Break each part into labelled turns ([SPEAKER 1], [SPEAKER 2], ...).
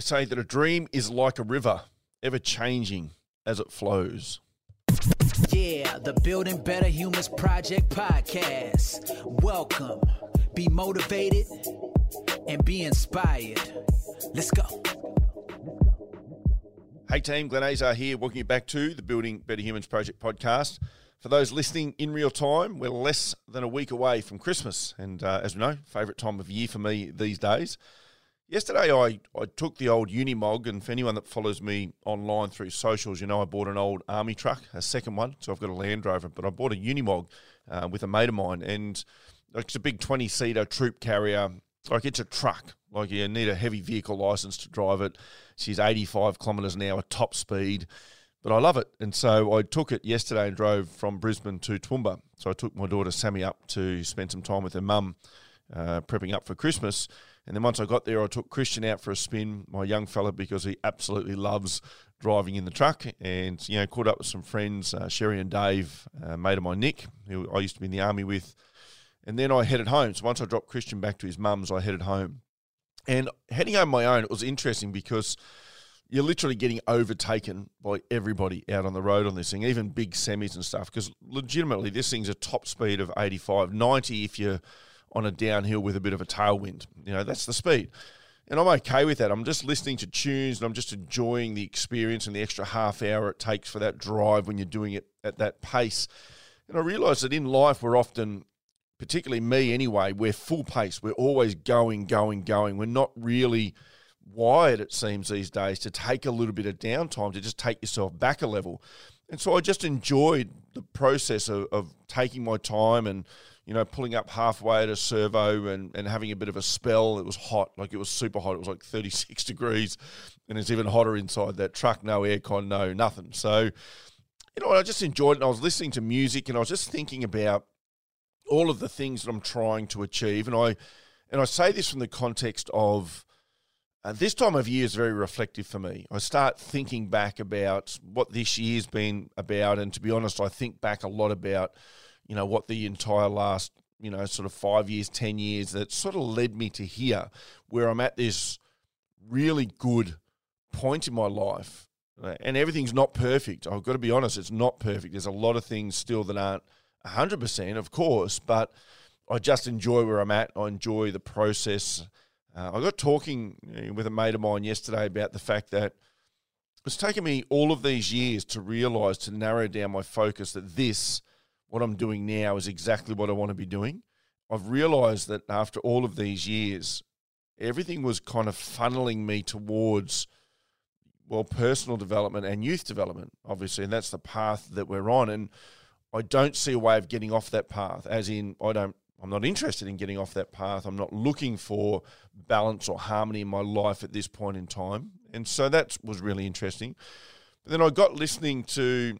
[SPEAKER 1] They say that a dream is like a river, ever changing as it flows.
[SPEAKER 2] Yeah, the Building Better Humans Project podcast. Welcome. Be motivated and be inspired. Let's go.
[SPEAKER 1] Hey team, Glenn Azar here, welcome you back to the Building Better Humans Project podcast. For those listening in real time, we're less than a week away from Christmas, and uh, as we know, favourite time of year for me these days. Yesterday, I, I took the old Unimog, and for anyone that follows me online through socials, you know I bought an old army truck, a second one. So I've got a Land Rover, but I bought a Unimog uh, with a mate of mine, and it's a big 20 seater troop carrier. Like it's a truck. Like you need a heavy vehicle license to drive it. She's 85 kilometres an hour, top speed, but I love it. And so I took it yesterday and drove from Brisbane to Toowoomba. So I took my daughter Sammy up to spend some time with her mum, uh, prepping up for Christmas. And then once I got there, I took Christian out for a spin, my young fella, because he absolutely loves driving in the truck. And, you know, caught up with some friends, uh, Sherry and Dave, uh, mate of my Nick, who I used to be in the army with. And then I headed home. So once I dropped Christian back to his mum's, I headed home. And heading home my own, it was interesting because you're literally getting overtaken by everybody out on the road on this thing, even big semis and stuff. Because legitimately, this thing's a top speed of 85, 90 if you're on a downhill with a bit of a tailwind. You know, that's the speed. And I'm okay with that. I'm just listening to tunes and I'm just enjoying the experience and the extra half hour it takes for that drive when you're doing it at that pace. And I realise that in life, we're often, particularly me anyway, we're full pace. We're always going, going, going. We're not really wired, it seems, these days to take a little bit of downtime, to just take yourself back a level. And so I just enjoyed the process of, of taking my time and you know, pulling up halfway at a servo and, and having a bit of a spell. It was hot, like it was super hot. It was like 36 degrees, and it's even hotter inside that truck. No aircon, no nothing. So, you know, I just enjoyed it. And I was listening to music, and I was just thinking about all of the things that I'm trying to achieve. And I and I say this from the context of uh, this time of year is very reflective for me. I start thinking back about what this year's been about, and to be honest, I think back a lot about you know, what the entire last, you know, sort of five years, 10 years that sort of led me to here, where I'm at this really good point in my life. And everything's not perfect. I've got to be honest, it's not perfect. There's a lot of things still that aren't 100%, of course, but I just enjoy where I'm at. I enjoy the process. Uh, I got talking with a mate of mine yesterday about the fact that it's taken me all of these years to realize, to narrow down my focus that this what I'm doing now is exactly what I want to be doing. I've realized that after all of these years, everything was kind of funneling me towards well personal development and youth development obviously and that's the path that we're on and I don't see a way of getting off that path as in I don't I'm not interested in getting off that path I'm not looking for balance or harmony in my life at this point in time and so that was really interesting but then I got listening to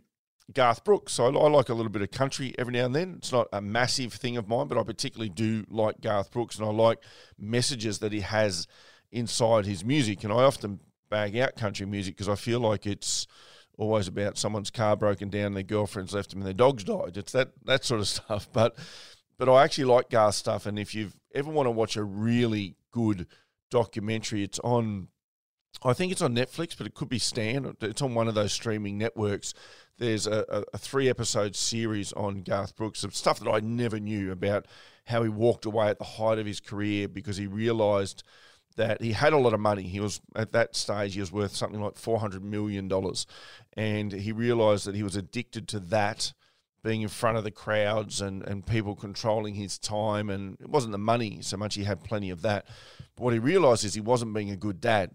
[SPEAKER 1] Garth Brooks. So I, like a little bit of country every now and then. It's not a massive thing of mine, but I particularly do like Garth Brooks, and I like messages that he has inside his music. And I often bag out country music because I feel like it's always about someone's car broken down, their girlfriend's left them, and their dog's died. It's that that sort of stuff. But but I actually like Garth stuff, and if you ever want to watch a really good documentary, it's on I think it's on Netflix, but it could be Stan. It's on one of those streaming networks. There's a, a, three episode series on Garth Brooks of stuff that I never knew about how he walked away at the height of his career because he realized that he had a lot of money. He was at that stage he was worth something like four hundred million dollars, and he realized that he was addicted to that, being in front of the crowds and and people controlling his time. And it wasn't the money so much; he had plenty of that. But what he realized is he wasn't being a good dad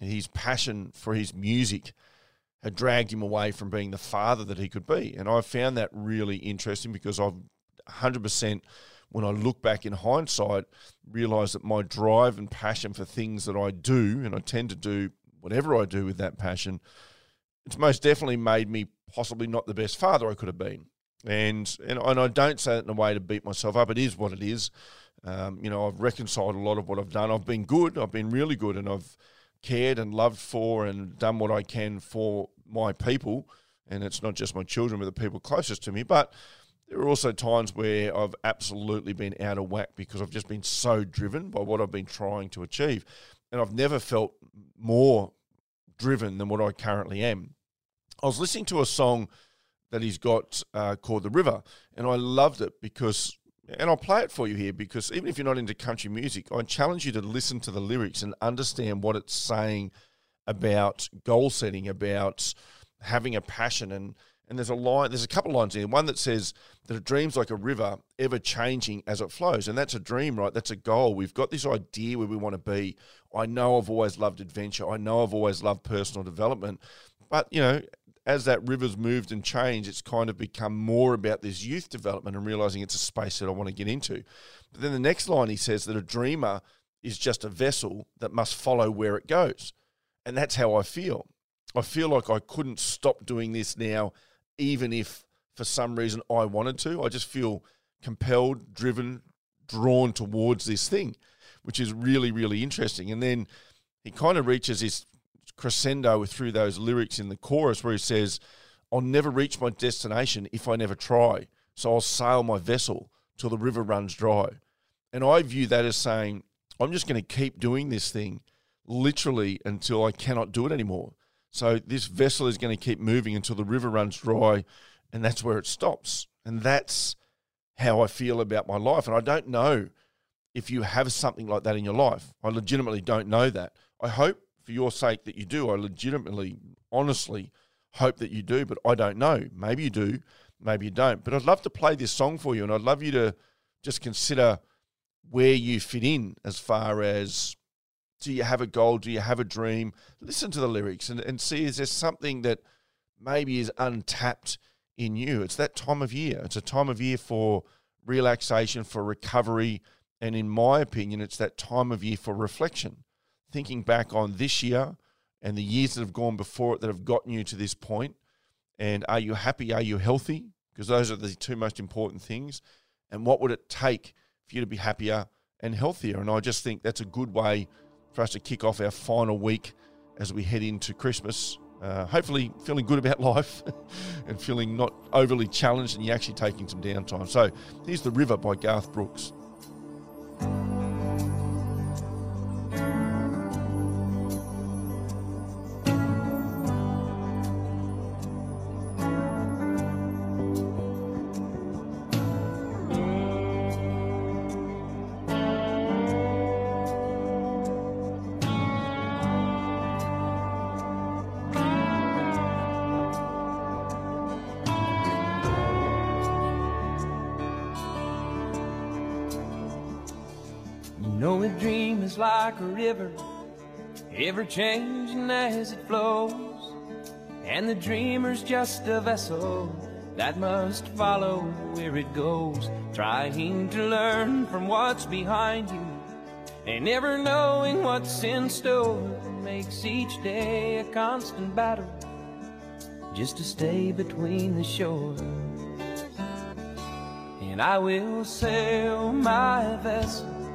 [SPEAKER 1] his passion for his music had dragged him away from being the father that he could be. And I found that really interesting because I've 100%, when I look back in hindsight, realised that my drive and passion for things that I do, and I tend to do whatever I do with that passion, it's most definitely made me possibly not the best father I could have been. And, and, and I don't say that in a way to beat myself up. It is what it is. Um, you know, I've reconciled a lot of what I've done. I've been good. I've been really good, and I've cared and loved for and done what I can for my people. And it's not just my children, but the people closest to me. But there are also times where I've absolutely been out of whack because I've just been so driven by what I've been trying to achieve. and I've never felt more driven than what I currently am. I was listening to a song that he's got uh, called The River, and I loved it because, and I'll play it for you here because even if you're not into country music, I challenge you to listen to the lyrics and understand what it's saying about goal setting, about having a passion. And and there's a line there's a couple lines in one that says that a dream's like a river ever changing as it flows. And that's a dream right? That's a goal. We've got this idea where we want to be. I know i've always loved adventure. I know i've always loved personal development. But you know as that river's moved and changed it's kind of become more about this youth development and realizing it's a space that i want to get into but then the next line he says that a dreamer is just a vessel that must follow where it goes and that's how i feel i feel like i couldn't stop doing this now even if for some reason I wanted to. I just feel compelled, driven, drawn towards this thing, which is really, really interesting. And then he kind of reaches this crescendo through those lyrics in the chorus where he says, I'll never reach my destination if I never try. So I'll sail my vessel till the river runs dry. And I view that as saying, I'm just going to keep doing this thing literally until I cannot do it anymore. So this vessel is going to keep moving until the river runs dry, and that's where it stops. And that's how I feel about my life. And I don't know if you have something like that in your life. I legitimately don't know that. I hope for your sake that you do. I legitimately, honestly hope that you do, but I don't know. Maybe you do, maybe you don't. But I'd love to play this song for you, and I'd love you to just consider where you fit in as far as do you have a goal? Do you have a dream? Listen to the lyrics and, and see is there something that maybe is untapped in you? It's that time of year. It's a time of year for relaxation, for recovery. And in my opinion, it's that time of year for reflection. Thinking back on this year and the years that have gone before it that have gotten you to this point. And are you happy? Are you healthy? Because those are the two most important things. And what would it take for you to be happier and healthier? And I just think that's a good way for us to kick off our final week as we head into Christmas. Uh, hopefully, feeling good about life and feeling not overly challenged, and you're actually taking some downtime. So, here's The River by Garth Brooks.
[SPEAKER 3] Like a river, ever changing as it flows. And the dreamer's just a vessel that must follow where it goes, trying to learn from what's behind you. And never knowing what's in store makes each day a constant battle just to stay between the shores. And I will sail my vessel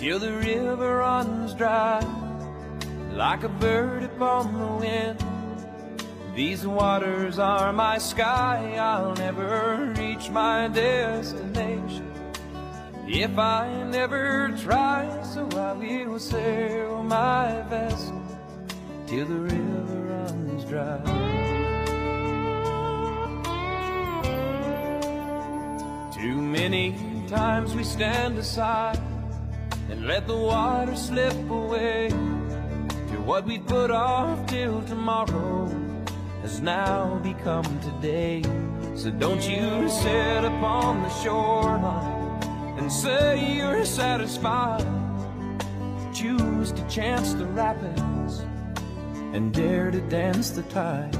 [SPEAKER 3] till the river runs dry like a bird upon the wind. These waters are my sky, I'll never reach my destination if I never try. So I will sail my vessel till the river runs dry. Too many times we stand aside and let the water slip away to what we put off till tomorrow has now become today. So don't you sit upon the shoreline and say you're satisfied. Choose to chance the rapids and dare to dance the tide.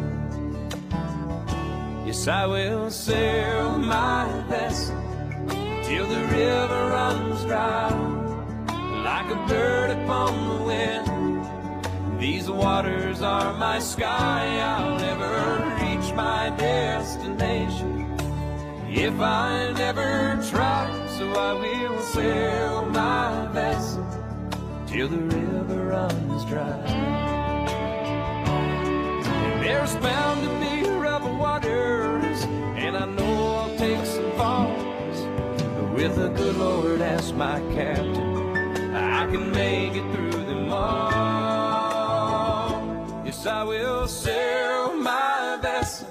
[SPEAKER 3] Yes, I will sail my vessel till the river runs dry a bird upon the wind. These waters are my sky, I'll never reach my destination if I never try. So I will sail my vessel till the river runs dry. There's bound to be rough waters, and I know I'll take some falls. But with the good Lord as my captain, can make it through them all. Yes, I will sail my vessel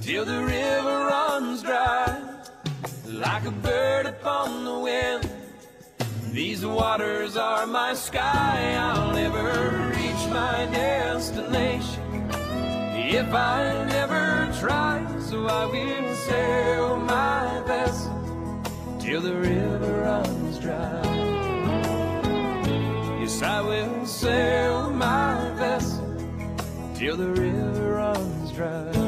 [SPEAKER 3] till the river runs dry, like a bird upon the wind. These waters are my sky. I'll never reach my destination if I never try. So I will sail my vessel till the river runs. I will sail my vessel till the river runs dry.